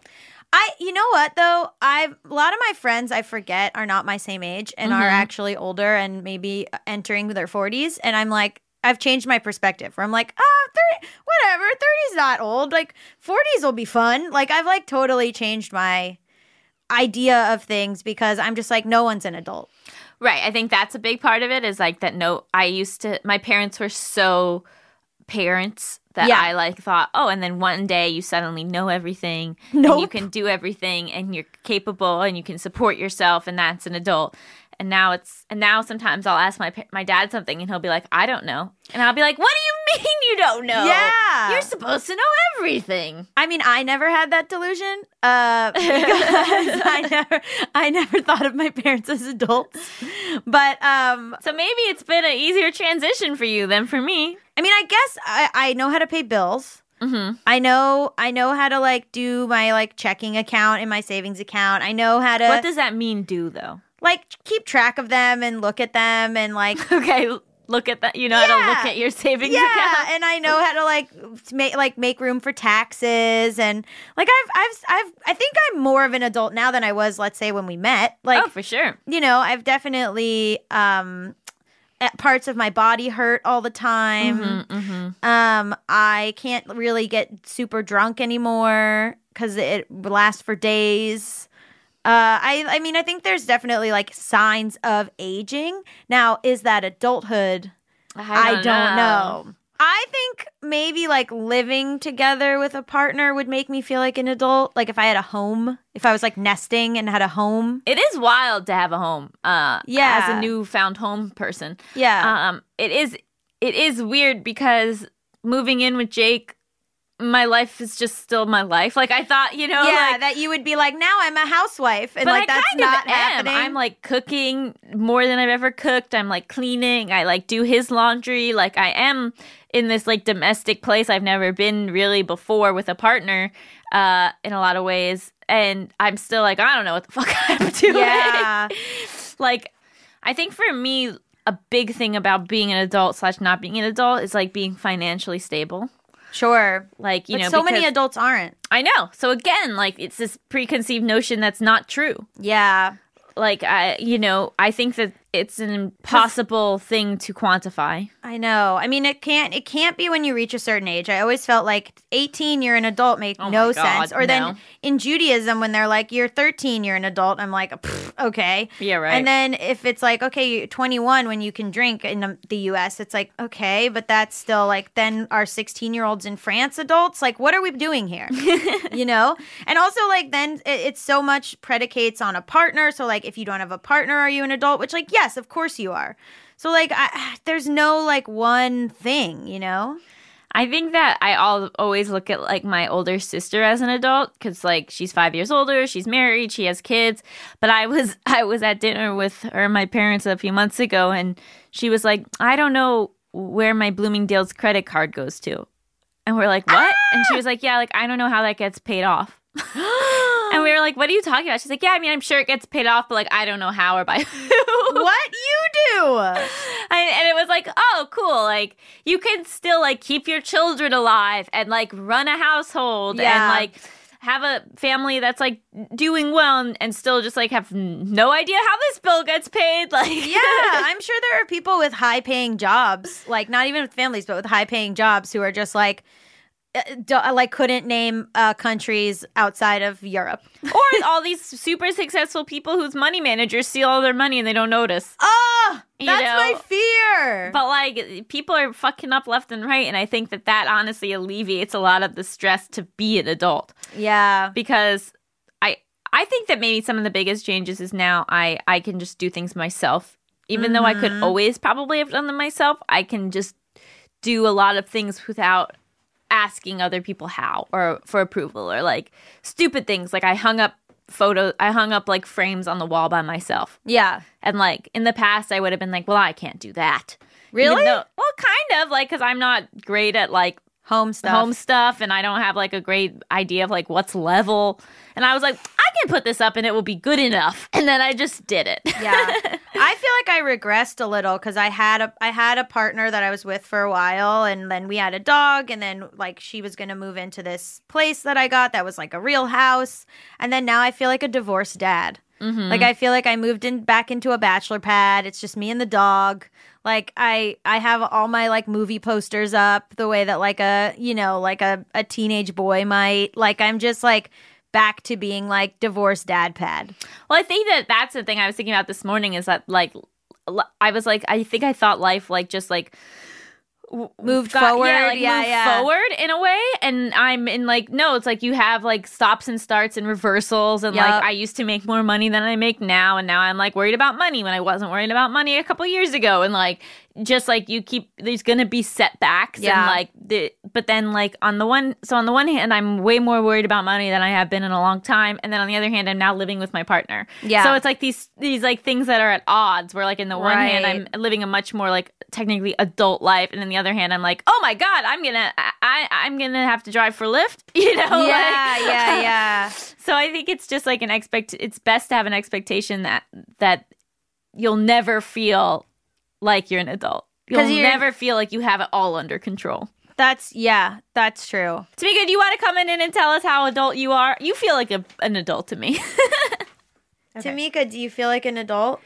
I, you know what though? I've a lot of my friends I forget are not my same age and are actually older and maybe entering their forties, and I'm like, I've changed my perspective. Where I'm like, ah, 30, whatever, 30's not old. Like 40s will be fun. Like I've like totally changed my idea of things because I'm just like, no one's an adult. Right. I think that's a big part of it is like that. No, I used to, my parents were so parents that Yeah. I like thought, oh, and then one day you suddenly know everything and you can do everything and you're capable and you can support yourself and that's an adult. And now it's, and now sometimes I'll ask my my dad something and he'll be like, I don't know. And I'll be like, what do you mean you don't know? Yeah. You're supposed to know everything. I mean, I never had that delusion uh, because I never, I never thought of my parents as adults. But um, So maybe it's been an easier transition for you than for me. I mean, I guess I, I know how to pay bills. Mm-hmm. I know I know how to like do my like checking account and my savings account. I know how to What does that mean, do though? like keep track of them and look at them and like Okay, look at that. You know how to look at your savings yeah, account. and I know how to like make like make room for taxes and like I've I've I've I think I'm more of an adult now than I was let's say when we met. Like oh, for sure. you know, I've definitely um uh, parts of my body hurt all the time. Um, I can't really get super drunk anymore because it lasts for days. Uh, I I mean, I think there's definitely like signs of aging. Now, is that adulthood? I don't, know. I think maybe like living together with a partner would make me feel like an adult. Like if I had a home, if I was like nesting and had a home. It is wild to have a home. Uh, Yeah. as a newfound home person. Yeah. Um, it is. It is weird because moving in with Jake, my life is just still my life. Like I thought, you know, yeah, like, that you would be like, now I'm a housewife, and like I that's not happening. I'm like cooking more than I've ever cooked. I'm like cleaning. I like do his laundry. Like I am in this like domestic place I've never been really before with a partner. Uh, in a lot of ways, and I'm still like I don't know what the fuck I'm doing. yeah, like I think for me, a big thing about being an adult slash not being an adult is like being financially stable. Sure. Like you but know, so many adults aren't. I know. So again, like it's this preconceived notion that's not true. Yeah, Like I, you know, I think that it's an impossible thing to quantify. I know. I mean, it can't. It can't be when you reach a certain age. I always felt like 18, you're an adult, made Oh no God, sense. Or no. then in Judaism, when they're like, you're 13, you're an adult. I'm like, okay. Yeah, right. And then if it's like, okay, you're 21 when you can drink in the- U.S., it's like, okay, but that's still like, then our 16 year olds in France adults, like, what are we doing here? you know? And also, like, then it, it's so much predicates on a partner. So, like, if you don't have a partner, are you an adult? Which, like, yes, of course you are. So, like, I, there's no like one thing, you know? I think that I all, always look at like my older sister as an adult because like she's five years older, she's married, she has kids. But I was I was at dinner with her and my parents a few months ago, and she was like, "I don't know where my Bloomingdale's credit card goes to," and we're like, "What?" And she ah! was like, "Yeah, like I don't know how that gets paid off." and we were like, "What are you talking about?" She's like, "Yeah, I mean, I'm sure it gets paid off, but like I don't know how or by who." what you do? and, and it was like, oh, cool. Like you can still like keep your children alive and like run a household Yeah. and like have a family that's like doing well and, and still just like have no idea how this bill gets paid. Like, Yeah, I'm sure there are people with high paying jobs, like not even with families, but with high paying jobs who are just like, uh, do, like couldn't name uh, countries outside of Europe. or all these super successful people whose money managers steal all their money and they don't notice. Oh, You that's know, my fear. But like people are fucking up left and right, and I think that that honestly alleviates a lot of the stress to be an adult. yeah, because I I think that maybe some of the biggest changes is now I I can just do things myself. Even though I could always probably have done them myself, I can just do a lot of things without asking other people how or for approval or like stupid things like I hung up photos I hung up like frames on the wall by myself. yeah. And like in the past I would have been like, "Well, I can't do that." Really? though- well, kind of like cuz I'm not great at like Home stuff. home stuff and I don't have like a great idea of like what's level. And I was like, can put this up and it will be good enough. And then I just did it. yeah. I feel like i regressed a little because i had a i had a partner that i was with for a while and then we had a dog and then like she was gonna move into this place that i got that was like a real house. And then now i feel like a divorced dad. Mm-hmm. Like i feel like i moved in back into a bachelor pad. It's just me and the dog. Like i i have all my like movie posters up the way that like a you know like a, a teenage boy might. Like i'm just like back to being like divorced dad pad Well, I think that that's the thing I was thinking about this morning is that like I was like I think I thought life like just like Moved got- forward, yeah, like yeah, moved yeah. forward in a way, and I'm in like no, it's like you have like stops and starts and reversals, and Yup. like I used to make more money than I make now, and now I'm like worried about money when I wasn't worried about money a couple years ago, and like just like you keep there's gonna be setbacks, Yeah. and like the but then like on the one so on the one hand I'm way more worried about money than I have been in a long time, and then on the other hand I'm now living with my partner, Yeah. So it's like these these like things that are at odds. Where like in the one hand I'm living a much more like technically adult life, and in the other hand I'm like, oh my god, I'm gonna I, I I'm gonna have to drive for Lyft, you know? yeah, like- yeah, yeah. So I think it's just like an expect. It's best to have an expectation that that you'll never feel like you're an adult. 'Cause You'll you're- never feel like you have it all under control. That's yeah, that's true. Tamika, do you want to come in and tell us how adult you are? You feel like a, an adult to me. Tamika, do you feel like an adult?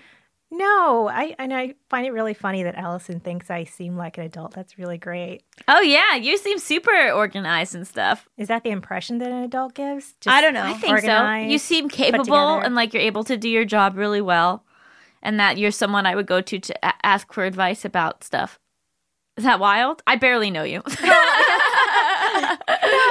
No, I and I find it really funny that Allison thinks I seem like an adult. That's really great. Oh yeah, you seem super organized and stuff. Is that the impression that an adult gives? Just I don't know. I think so. You seem capable and like you're able to do your job really well, and that you're someone I would go to to a- ask for advice about stuff. Is that wild? I barely know you. no,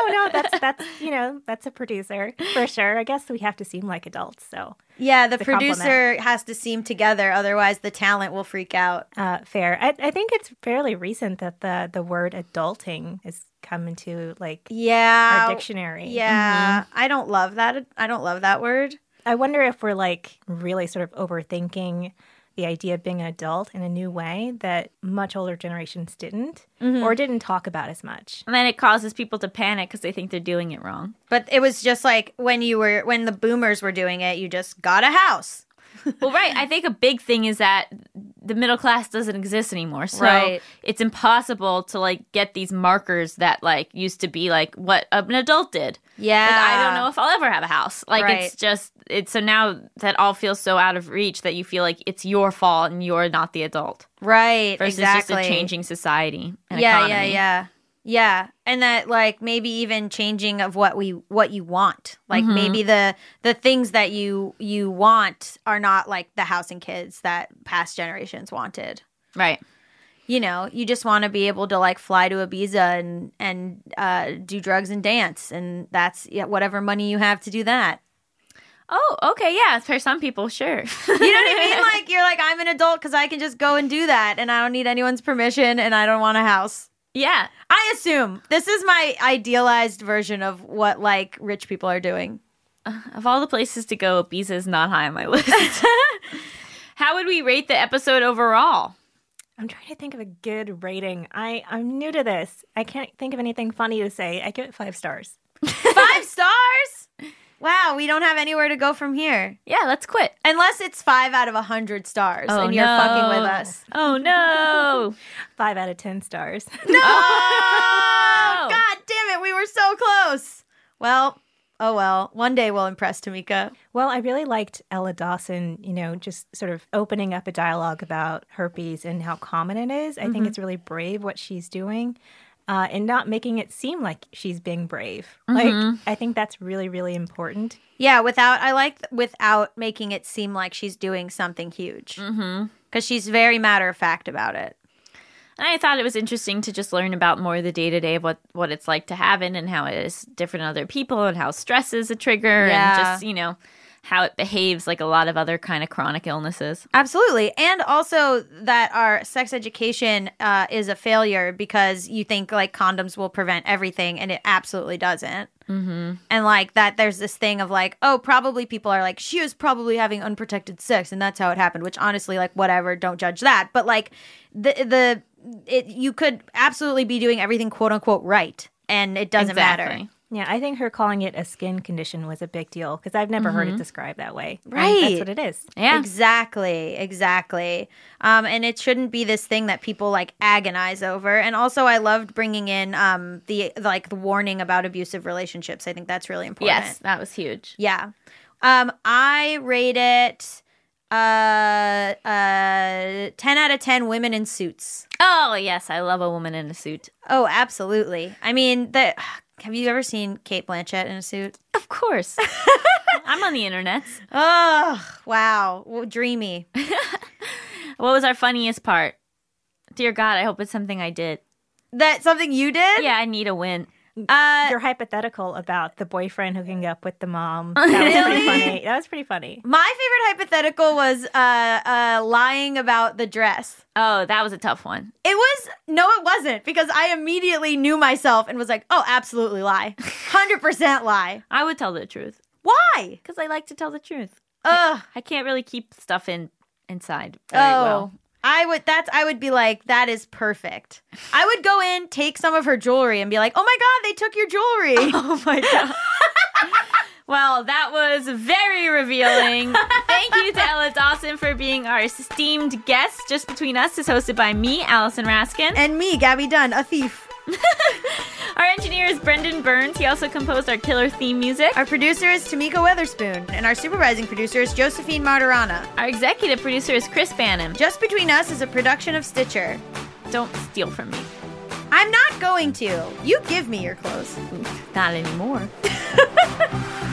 no, that's that's you know that's a producer for sure. I guess we have to seem like adults. So Yeah, the It's a compliment. producer has to seem together, otherwise the talent will freak out. uh, fair. I, I think it's fairly recent that the the word adulting has come into like Yeah. our dictionary. Yeah, I don't love that. I don't love that word. I wonder if we're like really sort of overthinking the idea of being an adult in a new way that much older generations didn't mm-hmm. or didn't talk about as much. and then it causes people to panic because they think they're doing it wrong. But it was just like when you were when the boomers were doing it, you just got a house. well, right. I think a big thing is that the middle class doesn't exist anymore. So Right. it's impossible to like get these markers that like used to be like what an adult did. Yeah. Like I don't know if I'll ever have a house. Like Right. it's just it's so now that all feels so out of reach that you feel like it's your fault and you're not the adult Right. versus exactly. just a changing society. And yeah, economy. yeah, yeah. Yeah. And that like maybe even changing of what we what you want. Like Mm-hmm. maybe the the things that you you want are not like the house and kids that past generations wanted. Right. You know, you just want to be able to like fly to Ibiza and and uh, do drugs and dance, and that's yeah, whatever money you have to do that. Oh, okay, yeah. For some people, sure. You know what I mean? Like you're like I'm an adult because I can just go and do that, and I don't need anyone's permission, and I don't want a house. Yeah. I assume this is my idealized version of what like rich people are doing. Uh, of all the places to go, Ibiza is not high on my list. How would we rate the episode overall? I'm trying to think of a good rating. I I'm new to this. I can't think of anything funny to say. I give it five stars. Five stars? Wow, we don't have anywhere to go from here. Yeah, let's quit. Unless it's five out of a hundred stars Oh, and you're oh, no. fucking with us. Oh no! Five out of ten stars. Oh, God damn it, we were so close. Well, oh well. One day we'll impress Tamika. Well, I really liked Ella Dawson, you know, just sort of opening up a dialogue about herpes and how common it is. I think mm-hmm. it's really brave what she's doing uh, and not making it seem like she's being brave. Like, I think that's really, really important. Yeah, without I like th- without making it seem like she's doing something huge. Mm-hmm. Because she's very matter of fact about it. And I thought it was interesting to just learn about more of the day to day of what what it's like to have it and how it is different other people and how stress is a trigger Yeah. and just you know how it behaves like a lot of other kind of chronic illnesses. Absolutely. And also that our sex education uh, is a failure because you think like condoms will prevent everything and it absolutely doesn't. Mm-hmm. And like that, there's this thing of like, oh, probably people are like, she was probably having unprotected sex and that's how it happened, which honestly, like, whatever, don't judge that. But like, the, the, it, you could absolutely be doing everything quote unquote right and it doesn't matter. Exactly. Yeah, I think her calling it a skin condition was a big deal because I've never heard it described that way. And Right. that's what it is. Yeah. Exactly, exactly. Um, and it shouldn't be this thing that people like agonize over. And also, I loved bringing in um, the like the warning about abusive relationships. I think that's really important. Yes, that was huge. Yeah. Um, I rate it uh, uh, ten out of ten. Women in suits. Oh yes, I love a woman in a suit. Oh, absolutely. I mean, the have you ever seen Cate Blanchett in a suit? Of course. I'm on the internet. Oh, wow, well, dreamy. What was our funniest part? Dear God, I hope it's something I did. That something you did? Yeah, I need a win. Uh, Your hypothetical about the boyfriend hooking up with the mom. That was pretty funny. That was pretty funny. My favorite hypothetical was uh, uh, lying about the dress. Oh, that was a tough one. It was no, it wasn't because I immediately knew myself and was like, "Oh, absolutely lie, hundred percent lie." I would tell the truth Why? because I like to tell the truth. Ugh. I can't really keep stuff in inside very Oh, well. I would. That's. I would be like, that is perfect. I would go in, take some of her jewelry, and be like, "Oh my god, they took your jewelry." Oh my god. well, that was very revealing. Thank you to Ella Dawson for being our esteemed guest. Just Between Us is hosted by me, Allison Raskin. and me, Gabby Dunn, a thief. Our engineer is Brendan Burns. He also composed our killer theme music. Our producer is Tamika Weatherspoon, and our supervising producer is Josephine Martirana. Our executive producer is Chris Bannon. Just Between Us is a production of Stitcher. Don't steal from me. I'm not going to. You give me your clothes. Not anymore.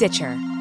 Stitcher.